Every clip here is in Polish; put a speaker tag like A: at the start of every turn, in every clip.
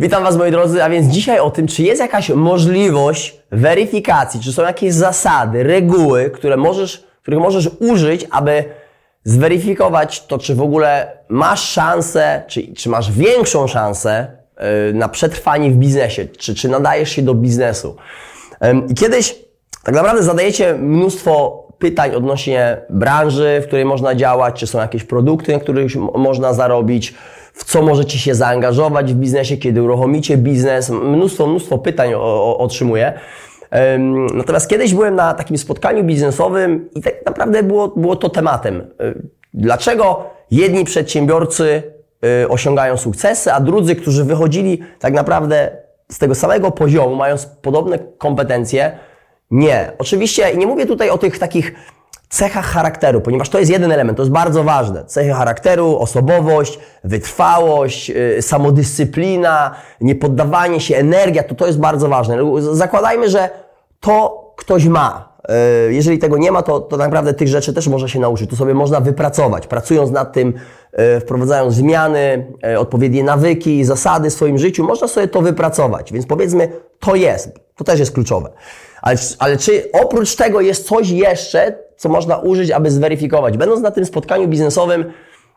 A: Witam Was moi drodzy, a więc dzisiaj o tym, czy jest jakaś możliwość weryfikacji, czy są jakieś zasady, reguły, które możesz, których możesz użyć, aby zweryfikować to, czy w ogóle masz szansę, czy, czy masz większą szansę yy, na przetrwanie w biznesie, czy, czy nadajesz się do biznesu. Yy, kiedyś tak naprawdę zadajecie mnóstwo pytań odnośnie branży, w której można działać, czy są jakieś produkty, na których można zarobić, w co możecie się zaangażować w biznesie, kiedy uruchomicie biznes. Mnóstwo, mnóstwo pytań o, o, otrzymuję. Natomiast kiedyś byłem na takim spotkaniu biznesowym i tak naprawdę było, było to tematem. Dlaczego jedni przedsiębiorcy y, osiągają sukcesy, a drudzy, którzy wychodzili tak naprawdę z tego samego poziomu, mając podobne kompetencje, nie. Oczywiście nie mówię tutaj o tych takich cechach charakteru, ponieważ to jest jeden element, to jest bardzo ważne. Cechy charakteru, osobowość, wytrwałość, yy, samodyscyplina, niepoddawanie się, energia, to to jest bardzo ważne. Zakładajmy, że to ktoś ma. Yy, jeżeli tego nie ma, to, to naprawdę tych rzeczy też można się nauczyć. To sobie można wypracować, pracując nad tym, yy, wprowadzając zmiany, yy, odpowiednie nawyki, zasady w swoim życiu, można sobie to wypracować. Więc powiedzmy, to jest. To też jest kluczowe. Ale, ale czy oprócz tego jest coś jeszcze, co można użyć, aby zweryfikować? Będąc na tym spotkaniu biznesowym,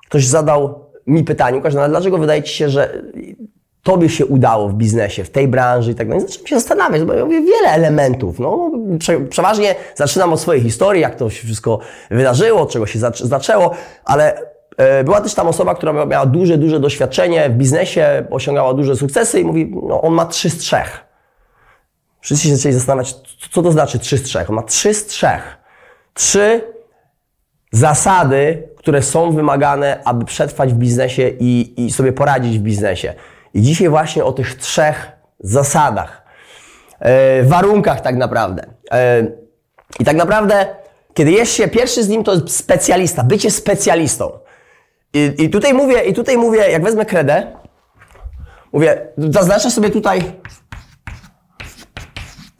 A: ktoś zadał mi pytanie, Łukasz, no, dlaczego wydaje Ci się, że Tobie się udało w biznesie, w tej branży i tak dalej. Zacząłem się zastanawiać, bo ja mówię wiele elementów. No, prze, przeważnie zaczynam od swojej historii, jak to się wszystko wydarzyło, od czego się zaczęło, ale e, była też tam osoba, która miała duże, duże doświadczenie w biznesie, osiągała duże sukcesy i mówi, no on ma trzy z trzech. Wszyscy się zaczęli zastanawiać, co to znaczy 3 z 3. On ma 3 z 3. Trzy zasady, które są wymagane, aby przetrwać w biznesie i, i sobie poradzić w biznesie. I dzisiaj właśnie o tych trzech zasadach, e, warunkach tak naprawdę. E, I tak naprawdę, kiedy jest się pierwszy z nim, to jest specjalista, bycie specjalistą. I, I tutaj mówię, i tutaj mówię, jak wezmę kredę, mówię, zaznaczę sobie tutaj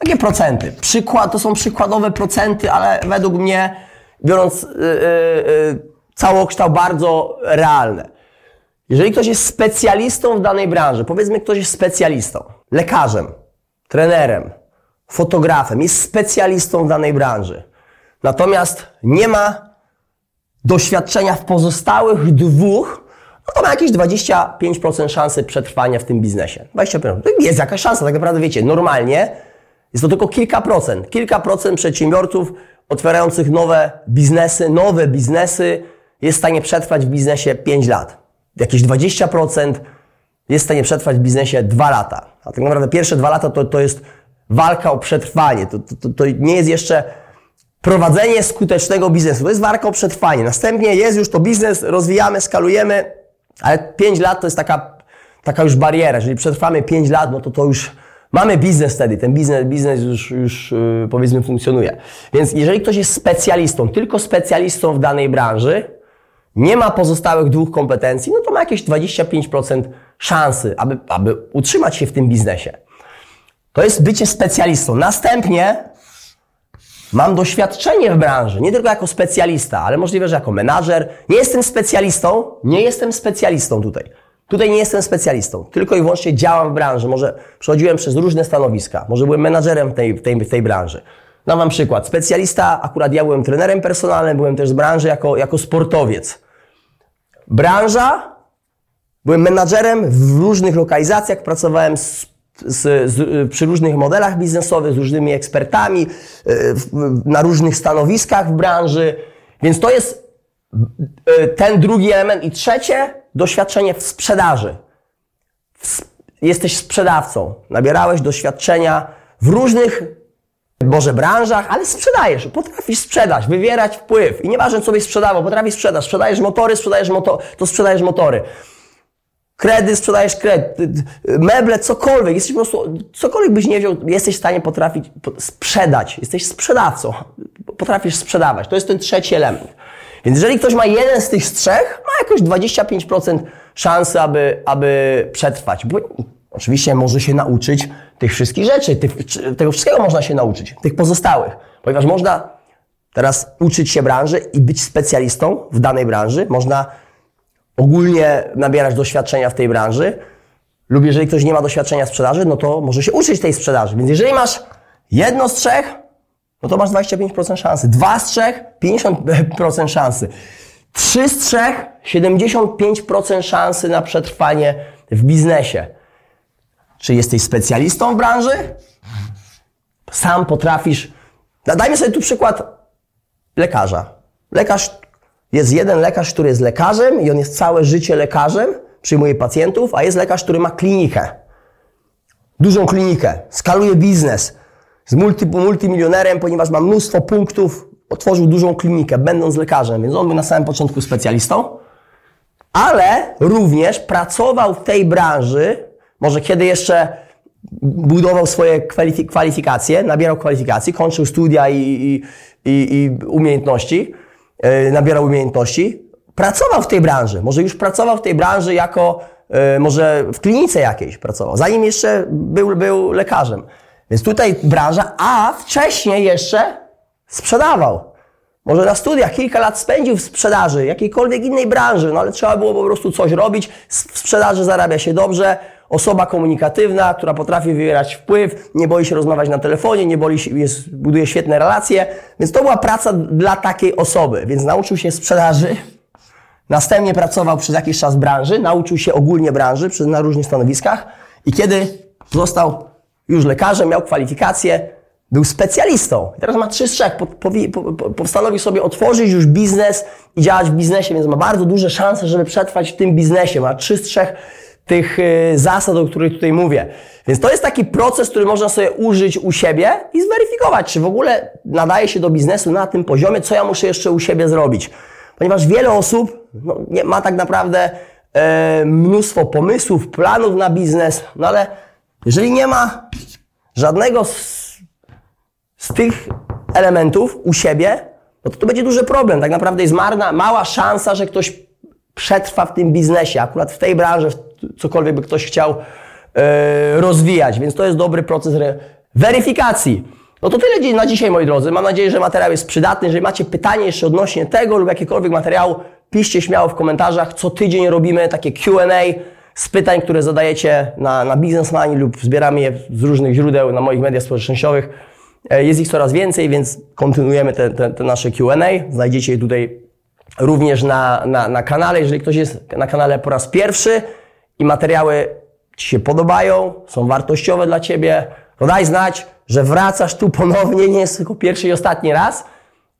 A: takie procenty. Przykład, to są przykładowe procenty, ale według mnie, biorąc yy, yy, całokształt, bardzo realne. Jeżeli ktoś jest specjalistą w danej branży, powiedzmy ktoś jest specjalistą, lekarzem, trenerem, fotografem, jest specjalistą w danej branży, natomiast nie ma doświadczenia w pozostałych dwóch, no to ma jakieś 25% szansy przetrwania w tym biznesie. 25%. Jest jakaś szansa, tak naprawdę wiecie, normalnie jest to tylko kilka procent. Kilka procent przedsiębiorców otwierających nowe biznesy, nowe biznesy jest w stanie przetrwać w biznesie 5 lat. Jakieś 20% jest w stanie przetrwać w biznesie 2 lata. A tak naprawdę pierwsze 2 lata to, to jest walka o przetrwanie. To, to, to nie jest jeszcze prowadzenie skutecznego biznesu. To jest walka o przetrwanie. Następnie jest już to biznes, rozwijamy, skalujemy, ale 5 lat to jest taka, taka już bariera. Jeżeli przetrwamy 5 lat, no to to już Mamy biznes wtedy, ten biznes, biznes już, już yy, powiedzmy funkcjonuje. Więc jeżeli ktoś jest specjalistą, tylko specjalistą w danej branży, nie ma pozostałych dwóch kompetencji, no to ma jakieś 25% szansy, aby, aby utrzymać się w tym biznesie. To jest bycie specjalistą. Następnie mam doświadczenie w branży, nie tylko jako specjalista, ale możliwe, że jako menadżer. Nie jestem specjalistą, nie jestem specjalistą tutaj. Tutaj nie jestem specjalistą, tylko i wyłącznie działam w branży. Może przechodziłem przez różne stanowiska, może byłem menadżerem tej, tej, tej branży. Dam Wam przykład. Specjalista, akurat ja byłem trenerem personalnym, byłem też z branży jako, jako sportowiec. Branża, byłem menadżerem w różnych lokalizacjach, pracowałem z, z, z, przy różnych modelach biznesowych, z różnymi ekspertami, e, na różnych stanowiskach w branży. Więc to jest e, ten drugi element. I trzecie, doświadczenie w sprzedaży. Jesteś sprzedawcą. Nabierałeś doświadczenia w różnych, może branżach, ale sprzedajesz. Potrafisz sprzedać, wywierać wpływ. I nieważne, co byś sprzedawał, potrafisz sprzedać. Sprzedajesz motory, sprzedajesz moto to sprzedajesz motory. Kredyt, sprzedajesz kredyt, meble, cokolwiek. Jesteś po prostu, cokolwiek byś nie wziął, jesteś w stanie potrafić sprzedać. Jesteś sprzedawcą. Potrafisz sprzedawać. To jest ten trzeci element. Więc jeżeli ktoś ma jeden z tych trzech, ma jakoś 25% szansy, aby, aby przetrwać. Bo oczywiście może się nauczyć tych wszystkich rzeczy, tych, tego wszystkiego można się nauczyć, tych pozostałych. Ponieważ można teraz uczyć się branży i być specjalistą w danej branży, można ogólnie nabierać doświadczenia w tej branży, lub jeżeli ktoś nie ma doświadczenia sprzedaży, no to może się uczyć tej sprzedaży. Więc jeżeli masz jedno z trzech, no to masz 25% szansy. Dwa z trzech, 50% szansy. Trzy z trzech, 75% szansy na przetrwanie w biznesie. Czy jesteś specjalistą w branży? Sam potrafisz. Dajmy sobie tu przykład lekarza. Lekarz, jest jeden lekarz, który jest lekarzem i on jest całe życie lekarzem, przyjmuje pacjentów, a jest lekarz, który ma klinikę. Dużą klinikę, skaluje biznes. Jest multi, multimilionerem, ponieważ ma mnóstwo punktów, otworzył dużą klinikę, będąc lekarzem, więc on był na samym początku specjalistą, ale również pracował w tej branży, może kiedy jeszcze budował swoje kwalifikacje, nabierał kwalifikacji, kończył studia i, i, i, i umiejętności, yy, nabierał umiejętności, pracował w tej branży. Może już pracował w tej branży jako, yy, może w klinice jakiejś pracował, zanim jeszcze był, był lekarzem. Więc tutaj branża, a wcześniej jeszcze sprzedawał. Może na studiach kilka lat spędził w sprzedaży, jakiejkolwiek innej branży, no ale trzeba było po prostu coś robić. W sprzedaży zarabia się dobrze. Osoba komunikatywna, która potrafi wywierać wpływ, nie boi się rozmawiać na telefonie, nie boi się, jest, buduje świetne relacje. Więc to była praca dla takiej osoby. Więc nauczył się sprzedaży, następnie pracował przez jakiś czas branży, nauczył się ogólnie branży na różnych stanowiskach i kiedy został już lekarzem, miał kwalifikacje, był specjalistą. I teraz ma trzy z trzech. Po, po, po, postanowił sobie otworzyć już biznes i działać w biznesie, więc ma bardzo duże szanse, żeby przetrwać w tym biznesie. Ma trzy z trzech tych y, zasad, o których tutaj mówię. Więc to jest taki proces, który można sobie użyć u siebie i zweryfikować, czy w ogóle nadaje się do biznesu na tym poziomie, co ja muszę jeszcze u siebie zrobić. Ponieważ wiele osób no, nie, ma tak naprawdę e, mnóstwo pomysłów, planów na biznes, no ale jeżeli nie ma żadnego z, z tych elementów u siebie, no to to będzie duży problem. Tak naprawdę jest marna, mała szansa, że ktoś przetrwa w tym biznesie, akurat w tej branży, cokolwiek by ktoś chciał e, rozwijać. Więc to jest dobry proces weryfikacji. No to tyle na dzisiaj, moi drodzy. Mam nadzieję, że materiał jest przydatny. Jeżeli macie pytanie jeszcze odnośnie tego lub jakiegokolwiek materiału, piszcie śmiało w komentarzach. Co tydzień robimy takie Q&A z pytań, które zadajecie na, na Biznesmani lub zbieramy je z różnych źródeł na moich mediach społecznościowych. E, jest ich coraz więcej, więc kontynuujemy te, te, te nasze Q&A. Znajdziecie je tutaj również na, na, na kanale. Jeżeli ktoś jest na kanale po raz pierwszy i materiały Ci się podobają, są wartościowe dla Ciebie, to daj znać, że wracasz tu ponownie, nie jest tylko pierwszy i ostatni raz.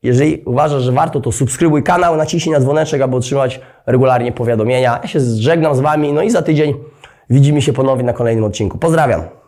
A: Jeżeli uważasz, że warto, to subskrybuj kanał, naciśnij na dzwoneczek, aby otrzymać regularnie powiadomienia. Ja się żegnam z Wami, no i za tydzień widzimy się ponownie na kolejnym odcinku. Pozdrawiam!